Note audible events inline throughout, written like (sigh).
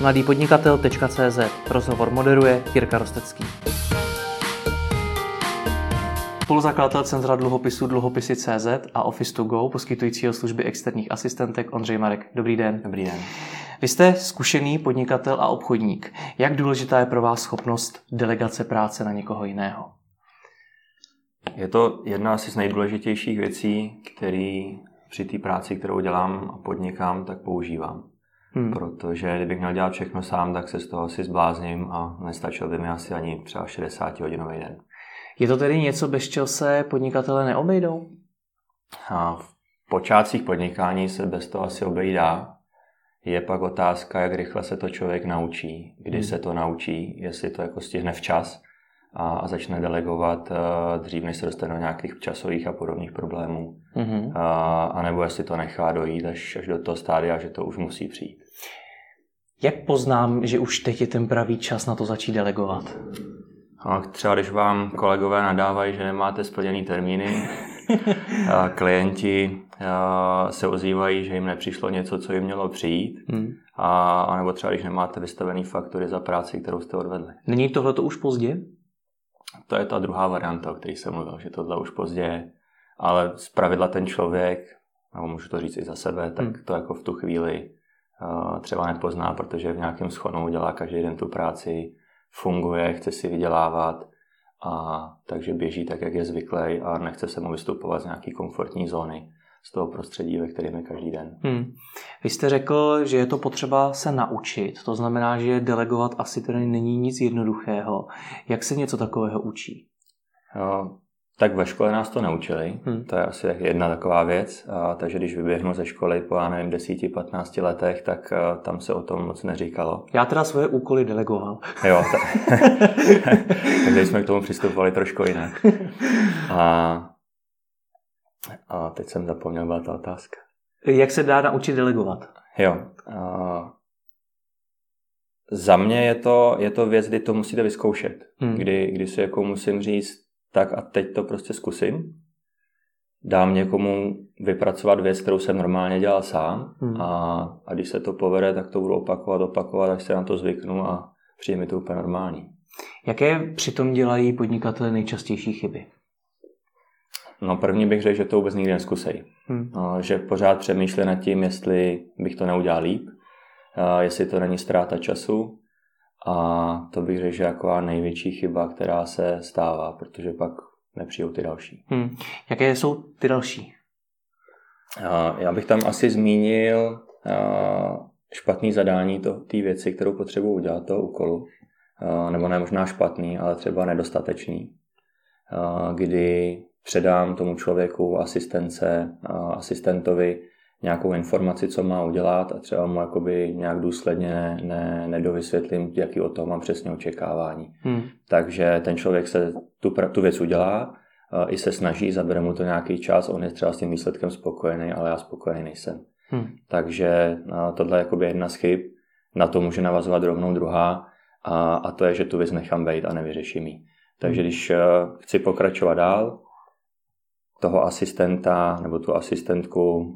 mladýpodnikatel.cz Rozhovor moderuje Jirka Rostecký. Spoluzakladatel Centra dluhopisů dluhopisy CZ a Office to Go, poskytujícího služby externích asistentek Ondřej Marek. Dobrý den. Dobrý den. Vy jste zkušený podnikatel a obchodník. Jak důležitá je pro vás schopnost delegace práce na někoho jiného? Je to jedna asi z nejdůležitějších věcí, který při té práci, kterou dělám a podnikám, tak používám. Hmm. Protože kdybych měl dělat všechno sám, tak se z toho asi zblázním a nestačil by mi asi ani třeba 60 hodinový den. Je to tedy něco, bez čeho se podnikatele neobejdou? A v počátcích podnikání se bez toho asi obejít dá. Je pak otázka, jak rychle se to člověk naučí, kdy hmm. se to naučí, jestli to jako stihne včas a, začne delegovat uh, dřív, než se dostane do nějakých časových a podobných problémů. Mm-hmm. A, a nebo jestli to nechá dojít až, až do toho stádia, že to už musí přijít. Jak poznám, že už teď je ten pravý čas na to začít delegovat? A třeba když vám kolegové nadávají, že nemáte splněný termíny, (laughs) a klienti a se ozývají, že jim nepřišlo něco, co jim mělo přijít, hmm. a, a nebo třeba když nemáte vystavený faktury za práci, kterou jste odvedli. Není tohle to už pozdě? To je ta druhá varianta, o které jsem mluvil, že tohle už pozdě. Ale z pravidla ten člověk, nebo můžu to říct i za sebe, tak hmm. to jako v tu chvíli uh, třeba nepozná, protože v nějakém schonu dělá každý den tu práci, funguje, chce si vydělávat, a takže běží tak, jak je zvyklý a nechce se mu vystupovat z nějaký komfortní zóny z toho prostředí, ve kterém je každý den. Hmm. Vy jste řekl, že je to potřeba se naučit, to znamená, že delegovat asi tedy není nic jednoduchého. Jak se něco takového učí? Jo, tak ve škole nás to neučili, hmm. to je asi jedna taková věc, a, takže když vyběhnu ze školy po, já nevím, 10-15 letech, tak a, tam se o tom moc neříkalo. Já teda svoje úkoly delegoval. Jo, tak, (laughs) (laughs) takže jsme k tomu přistupovali trošku jinak. A, a teď jsem zapomněl, byla ta otázka. Jak se dá naučit delegovat? Jo. A, za mě je to, je to věc, kdy to musíte vyzkoušet. Hmm. Kdy, kdy si jako musím říct, tak a teď to prostě zkusím. Dám někomu vypracovat věc, kterou jsem normálně dělal sám hmm. a, a když se to povede, tak to budu opakovat, opakovat, až se na to zvyknu a přijde mi to úplně normální. Jaké přitom dělají podnikatele nejčastější chyby? No první bych řekl, že to vůbec nikdy neskusej. Hmm. No, že pořád přemýšlí nad tím, jestli bych to neudělal líp, jestli to není ztráta času, a to bych řekl, že je jako největší chyba, která se stává, protože pak nepřijou ty další. Hmm. Jaké jsou ty další? Já bych tam asi zmínil špatný zadání té věci, kterou potřebuji udělat, toho úkolu. Nebo ne možná špatný, ale třeba nedostatečný. Kdy předám tomu člověku asistence, asistentovi nějakou informaci, co má udělat a třeba mu jakoby nějak důsledně ne, ne, nedovysvětlím, jaký o toho mám přesně očekávání. Hmm. Takže ten člověk se tu, tu věc udělá, i se snaží, zabere mu to nějaký čas, on je třeba s tím výsledkem spokojený, ale já spokojený nejsem. Hmm. Takže tohle je jakoby jedna z chyb, na to může navazovat rovnou druhá a, a to je, že tu věc nechám být a nevyřeším ji. Takže hmm. když chci pokračovat dál, toho asistenta nebo tu asistentku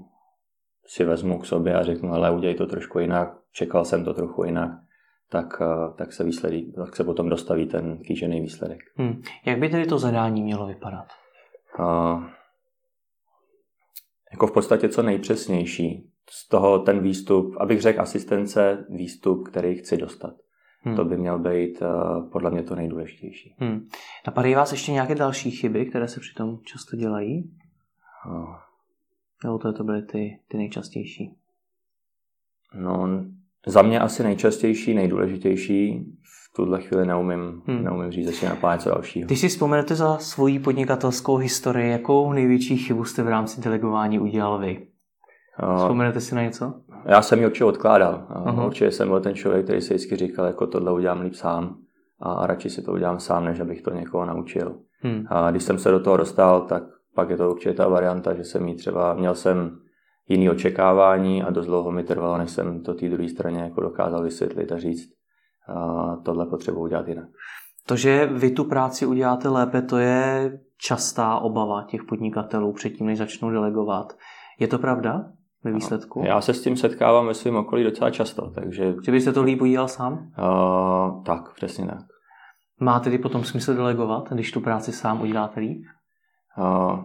si vezmu k sobě a řeknu, ale udělej to trošku jinak, čekal jsem to trochu jinak, tak, eh, tak, se, výsledí, tak se potom dostaví ten kýžený výsledek. Hmm. Jak by tedy to zadání mělo vypadat? Uh, jako v podstatě co nejpřesnější. Z toho ten výstup, abych řekl asistence, výstup, který chci dostat. Hmm. To by měl být uh, podle mě to nejdůležitější. Hmm. Napadají vás ještě nějaké další chyby, které se přitom často dělají? Uh, nebo to, to byly ty, ty nejčastější? No, za mě asi nejčastější, nejdůležitější. V tuhle chvíli neumím, hmm. neumím říct, jestli napadá něco dalšího. Když si vzpomenete za svoji podnikatelskou historii, jakou největší chybu jste v rámci delegování udělal vy? Vzpomenete si na něco? Já jsem ji určitě odkládal. Uh-huh. Určitě jsem byl ten člověk, který si vždycky říkal, jako tohle udělám líp sám a, a radši si to udělám sám, než abych to někoho naučil. Hmm. A když jsem se do toho dostal, tak pak je to určitě ta varianta, že jsem jí třeba, měl jsem jiný očekávání a dost dlouho mi trvalo, než jsem to té druhé straně jako dokázal vysvětlit a říct, a tohle potřebuji udělat jinak. To, že vy tu práci uděláte lépe, to je častá obava těch podnikatelů předtím, než začnou delegovat. Je to pravda? Ve výsledku? Já se s tím setkávám ve svém okolí docela často, takže... Že byste to líp udělal sám? Uh, tak, přesně tak. Má tedy potom smysl delegovat, když tu práci sám uděláte líp? Uh,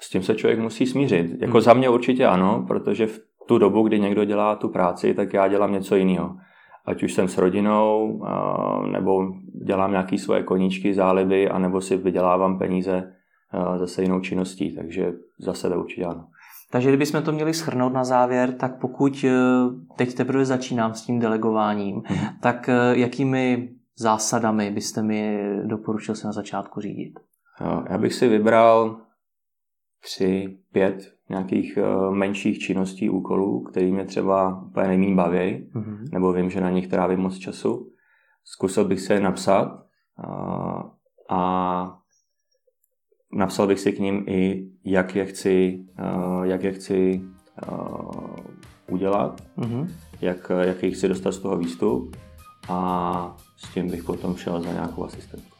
s tím se člověk musí smířit. Jako hmm. za mě určitě ano, protože v tu dobu, kdy někdo dělá tu práci, tak já dělám něco jiného. Ať už jsem s rodinou, nebo dělám nějaké svoje koníčky, záliby, anebo si vydělávám peníze zase jinou činností. Takže za sebe určitě ano. Takže kdybychom to měli schrnout na závěr, tak pokud e, teď teprve začínám s tím delegováním, hmm. tak e, jakými zásadami byste mi doporučil se na začátku řídit? Já bych si vybral tři, pět nějakých menších činností, úkolů, který mě třeba úplně nejméně baví, mm-hmm. nebo vím, že na nich trávím moc času. Zkusil bych se je napsat a napsal bych si k ním i, jak je chci, uh, jak je chci uh, udělat, mm-hmm. jak, jak chci dostat z toho výstup a s tím bych potom šel za nějakou asistentku.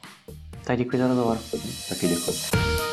Tak děkuji za rozhovor. Taky děkuji.